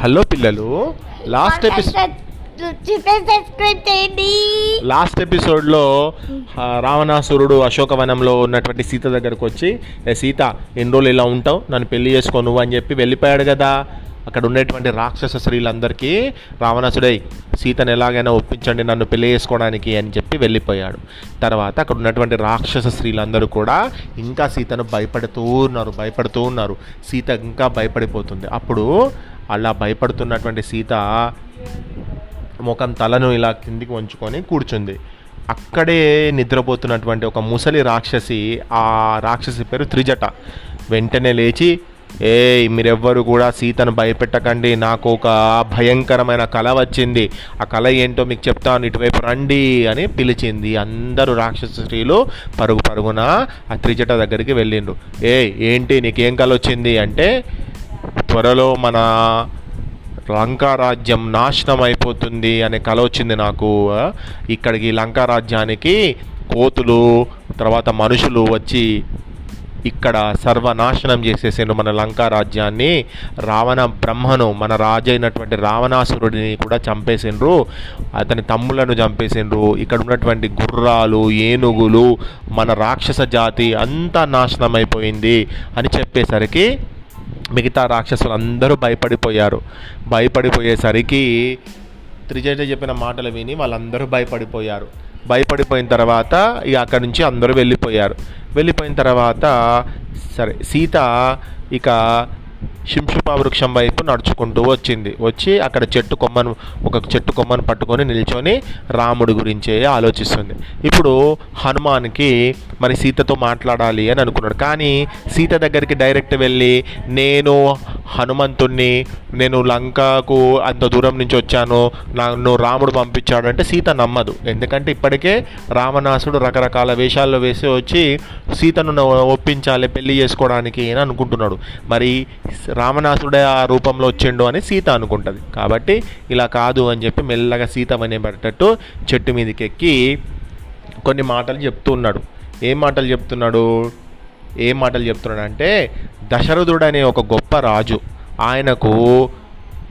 Hello పిల్లలు last episode last ఎపిసోడ్లో రావణాసురుడు అశోకవనంలో ఉన్నటువంటి సీత దగ్గరకు వచ్చి ఏ సీత ఎన్ని రోజులు ఇలా ఉంటావు? నన్ను పెళ్ళి చేసుకో నువ్వు అని చెప్పి వెళ్ళిపోయాడు కదా. అక్కడ ఉండేటువంటి రాక్షస స్త్రీలందరికీ రావణాసుడై సీతను ఎలాగైనా ఒప్పించండి నన్ను పెళ్ళి చేసుకోవడానికి అని చెప్పి వెళ్ళిపోయాడు. తర్వాత అక్కడ ఉన్నటువంటి రాక్షస స్త్రీలందరూ కూడా ఇంకా సీతను భయపడుతూ ఉన్నారు భయపడుతూ ఉన్నారు. సీత ఇంకా భయపడిపోతుంది. అప్పుడు అలా భయపడుతున్నటువంటి సీత ముఖం తలను ఇలా కిందికి వంచుకొని కూర్చుంది. అక్కడే నిద్రపోతున్నటువంటి ఒక ముసలి రాక్షసి ఆ రాక్షసి పేరు త్రిజట. వెంటనే లేచి ఏ మీరెవ్వరు కూడా సీతను భయపెట్టకండి నాకు ఒక భయంకరమైన కళ వచ్చింది. ఆ కళ ఏంటో మీకు చెప్తాను ఇటువైపు రండి అని పిలిచింది. అందరూ రాక్షస స్త్రీలు పరుగు పరుగున ఆ త్రిజట దగ్గరికి వెళ్ళిండ్రు. ఏ ఏంటి నీకేం కళ వచ్చింది? అంటే త్వరలో మన లంకా రాజ్యం నాశనం అయిపోతుంది అనే కల వచ్చింది నాకు. ఇక్కడికి లంకా రాజ్యానికి కోతులు తర్వాత మనుషులు వచ్చి ఇక్కడ సర్వనాశనం చేసేసిండ్రు మన లంకా రాజ్యాన్ని రావణ బ్రహ్మను మన రాజైనటువంటి రావణాసురుడిని కూడా చంపేసిండ్రు. అతని తమ్ములను చంపేసిండ్రు. ఇక్కడ ఉన్నటువంటి గుర్రాలు ఏనుగులు మన రాక్షస జాతి అంతా నాశనం అయిపోయింది అని చెప్పేసరికి మిగతా రాక్షసులు అందరూ భయపడిపోయారు. భయపడిపోయేసరికి త్రిజయ చెప్పిన మాటలు విని వాళ్ళందరూ భయపడిపోయారు. భయపడిపోయిన తర్వాత ఇక అక్కడి నుంచి అందరూ వెళ్ళిపోయారు. వెళ్ళిపోయిన తర్వాత సరే సీత ఇక శింషుపా వృక్షం వైపు నడుచుకుంటూ వచ్చింది. వచ్చి అక్కడ చెట్టు కొమ్మను ఒక చెట్టు కొమ్మను పట్టుకొని నిల్చొని రాముడి గురించే ఆలోచిస్తుంది. ఇప్పుడు హనుమాన్కి మరి సీతతో మాట్లాడాలి అని అనుకున్నాడు. కానీ సీత దగ్గరికి డైరెక్ట్ వెళ్ళి నేను హనుమంతుణ్ణి నేను లంకకు అంత దూరం నుంచి వచ్చాను నన్ను రాముడు పంపించాడు అంటే సీత నమ్మదు. ఎందుకంటే ఇప్పటికే రావణాసుడు రకరకాల వేషాల్లో వేసి వచ్చి సీతను ఒప్పించాలి పెళ్ళి చేసుకోవడానికి అని అనుకుంటున్నాడు. మరి రావణాసుడే ఆ రూపంలో వచ్చిండు అని సీత అనుకుంటుంది. కాబట్టి ఇలా కాదు అని చెప్పి మెల్లగా సీత పట్టేటట్టు చెట్టు మీదకి ఎక్కి కొన్ని మాటలు చెప్తూ ఉన్నాడు. ఏం మాటలు చెప్తున్నాడు? ఏం మాటలు చెప్తున్నాడంటే దశరథుడు అనే ఒక గొప్ప రాజు. ఆయనకు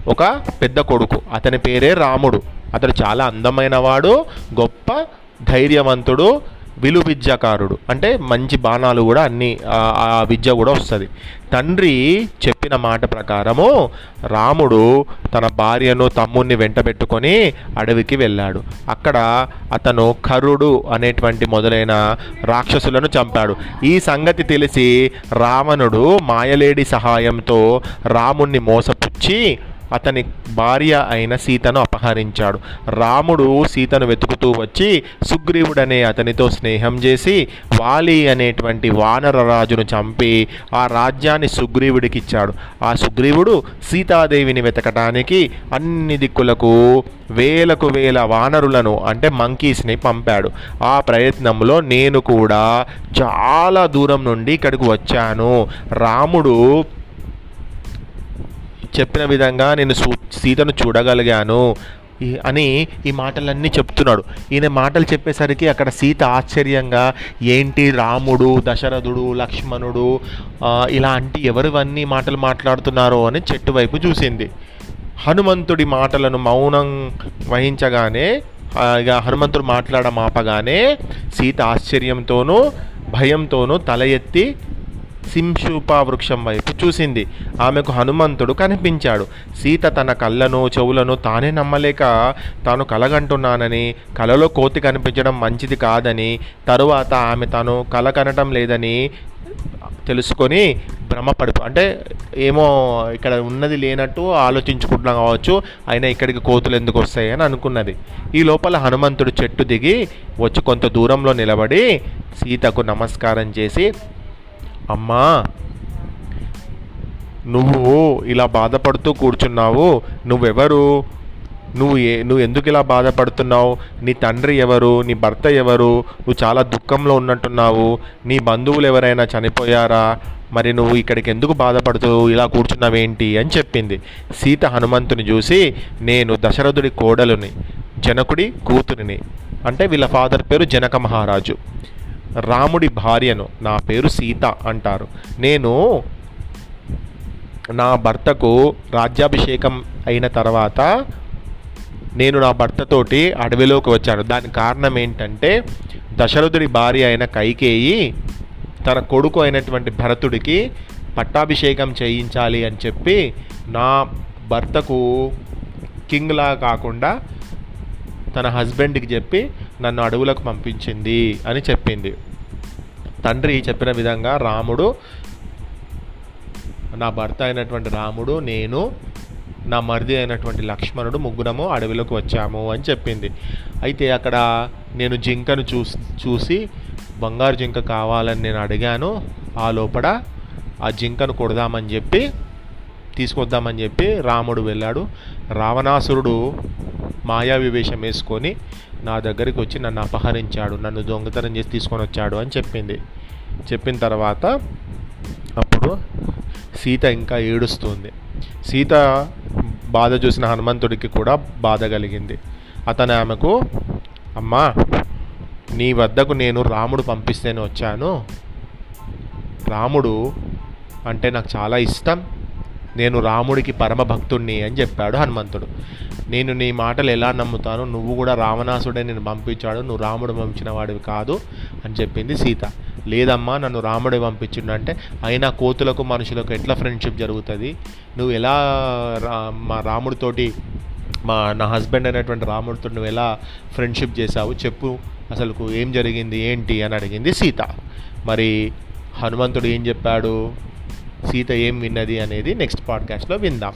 ఒక పెద్ద కొడుకు. అతని పేరే రాముడు. అతడు చాలా అందమైన వాడు గొప్ప ధైర్యవంతుడు విలు విద్యాకారుడు అంటే మంచి బాణాలు కూడా అన్ని ఆ- విద్య కూడా వస్తుంది. తండ్రి చెప్పిన మాట ప్రకారము రాముడు తన భార్యను తమ్ముణ్ణి వెంటబెట్టుకొని అడవికి వెళ్ళాడు. అక్కడ అతను కరుడు అనేటువంటి మొదలైన రాక్షసులను చంపాడు. ఈ సంగతి తెలిసి రావణుడు మాయలేడి సహాయంతో రాముణ్ణి మోసపుచ్చి అతని భార్య అయిన సీతను అపహరించాడు. రాముడు సీతను వెతుకుతూ వచ్చి సుగ్రీవుడనే అతనితో స్నేహం చేసి వాలి అనేటువంటి వానర రాజును చంపి ఆ రాజ్యాన్ని సుగ్రీవుడికి ఇచ్చాడు ఆ సుగ్రీవుడు సీతాదేవిని వెతకటానికి అన్ని దిక్కులకు వేలకు వేల వానరులను అంటే మంకీస్ని పంపాడు. ఆ ప్రయత్నంలో నేను కూడా చాలా దూరం నుండి ఇక్కడికి వచ్చాను. రాముడు చెప్పిన విధంగా నేను సూ- సీతను చూడగలిగాను. అని ఈ మాటలన్నీ చెప్తున్నాడు. ఈయన మాటలు చెప్పేసరికి అక్కడ సీత ఆశ్చర్యంగా ఏంటి రాముడు దశరథుడు లక్ష్మణుడు ఇలాంటి ఎవరివన్నీ మాటలు మాట్లాడుతున్నారో అని చెట్టు వైపు చూసింది. హనుమంతుడి మాటలను మౌనం వహించగానే ఇక హనుమంతుడు మాట్లాడమాపగానే సీత ఆశ్చర్యంతోనూ భయంతోనూ తల ఎత్తి సింశూపా వృక్షం వైపు చూసింది. ఆమెకు హనుమంతుడు కనిపించాడు. సీత తన కళ్ళను చెవులను తానే నమ్మలేక తాను కలగంటున్నానని కలలో కోతి కనిపించడం మంచిది కాదని తరువాత ఆమె తాను కల కనటం లేదని తెలుసుకొని భ్రమపడిపో అంటే ఏమో ఇక్కడ ఉన్నది లేనట్టు ఆలోచించుకుంటున్నాం కావచ్చు అయినా ఇక్కడికి కోతులు ఎందుకు వస్తాయి అని అనుకున్నది. ఈ లోపల హనుమంతుడు చెట్టు దిగి వచ్చి కొంత దూరంలో నిలబడి సీతకు నమస్కారం చేసి అమ్మా నువ్వు ఇలా బాధపడుతూ కూర్చున్నావు నువ్వెవరు? నువ్వు ఏ నువ్వు ఎందుకు ఇలా బాధపడుతున్నావు? నీ తండ్రి ఎవరు? నీ భర్త ఎవరు? నువ్వు చాలా దుఃఖంలో ఉన్నట్టున్నావు. నీ బంధువులు ఎవరైనా చనిపోయారా? మరి నువ్వు ఇక్కడికి ఎందుకు బాధపడుతూ ఇలా కూర్చున్నావేంటి అని చెప్పింది. సీత హనుమంతుని చూసి నేను దశరథుడి కోడలుని జనకుడి కూతురిని అంటే వీళ్ళ ఫాదర్ పేరు జనక మహారాజు. రాముడి భార్యను నా పేరు సీత అంటారు. నేను నా భర్తకు రాజ్యాభిషేకం అయిన తర్వాత నేను నా భర్తతోటి అడవిలోకి వచ్చాను. దాని కారణం ఏంటంటే దశరథుడి భార్య అయిన కైకేయి తన కొడుకు అయినటువంటి భరతుడికి పట్టాభిషేకం చేయించాలి అని చెప్పి నా భర్తకు కింగ్లా కాకుండా తన హస్బెండ్కి చెప్పి నన్ను అడవులకు పంపించింది అని చెప్పింది. తండ్రి చెప్పిన విధంగా రాముడు నా భర్త అయినటువంటి రాముడు నేను నా మరిది అయినటువంటి లక్ష్మణుడు ముగ్గురము అడవిలోకి వచ్చాము అని చెప్పింది. అయితే అక్కడ నేను జింకను చూసి చూసి బంగారు జింక కావాలని నేను అడిగాను. ఆ లోపల ఆ జింకను కొడదామని చెప్పి తీసుకొద్దామని చెప్పి రాముడు వెళ్ళాడు. రావణాసురుడు మాయావి వేషం వేసుకొని నా దగ్గరికి వచ్చి నన్ను అపహరించాడు నన్ను దొంగతనం చేసి తీసుకొని వచ్చాడు అని చెప్పింది. చెప్పిన తర్వాత అప్పుడు సీత ఇంకా ఏడుస్తుంది. సీత బాధ చూసిన హనుమంతుడికి కూడా బాధ కలిగింది. అతను ఆమెకు అమ్మా నీ వద్దకు నేను రాముడు పంపిస్తేనే వచ్చాను. రాముడు అంటే నాకు చాలా ఇష్టం. నేను రాముడికి పరమభక్తుణ్ణి అని చెప్పాడు హనుమంతుడు. నేను నీ మాటలు ఎలా నమ్ముతాను నువ్వు కూడా రావణాసుడే నేను పంపించాడు. నువ్వు రాముడు పంపించిన వాడివి కాదు అని చెప్పింది సీత. లేదమ్మా నన్ను రాముడే పంపించిండు అంటే అయినా కోతులకు మనుషులకు ఎట్లా ఫ్రెండ్షిప్ జరుగుతుంది? నువ్వు ఎలా రా మా రాముడితోటి మా నా హస్బెండ్ అనేటువంటి రాముడితో నువ్వు ఎలా ఫ్రెండ్షిప్ చేసావు చెప్పు. అసలుకు ఏం జరిగింది? ఏంటి? అని అడిగింది సీత. మరి హనుమంతుడు ఏం చెప్పాడు? సీత ఏం విన్నది అనేది నెక్స్ట్ పాడ్కాస్ట్లో విందాం.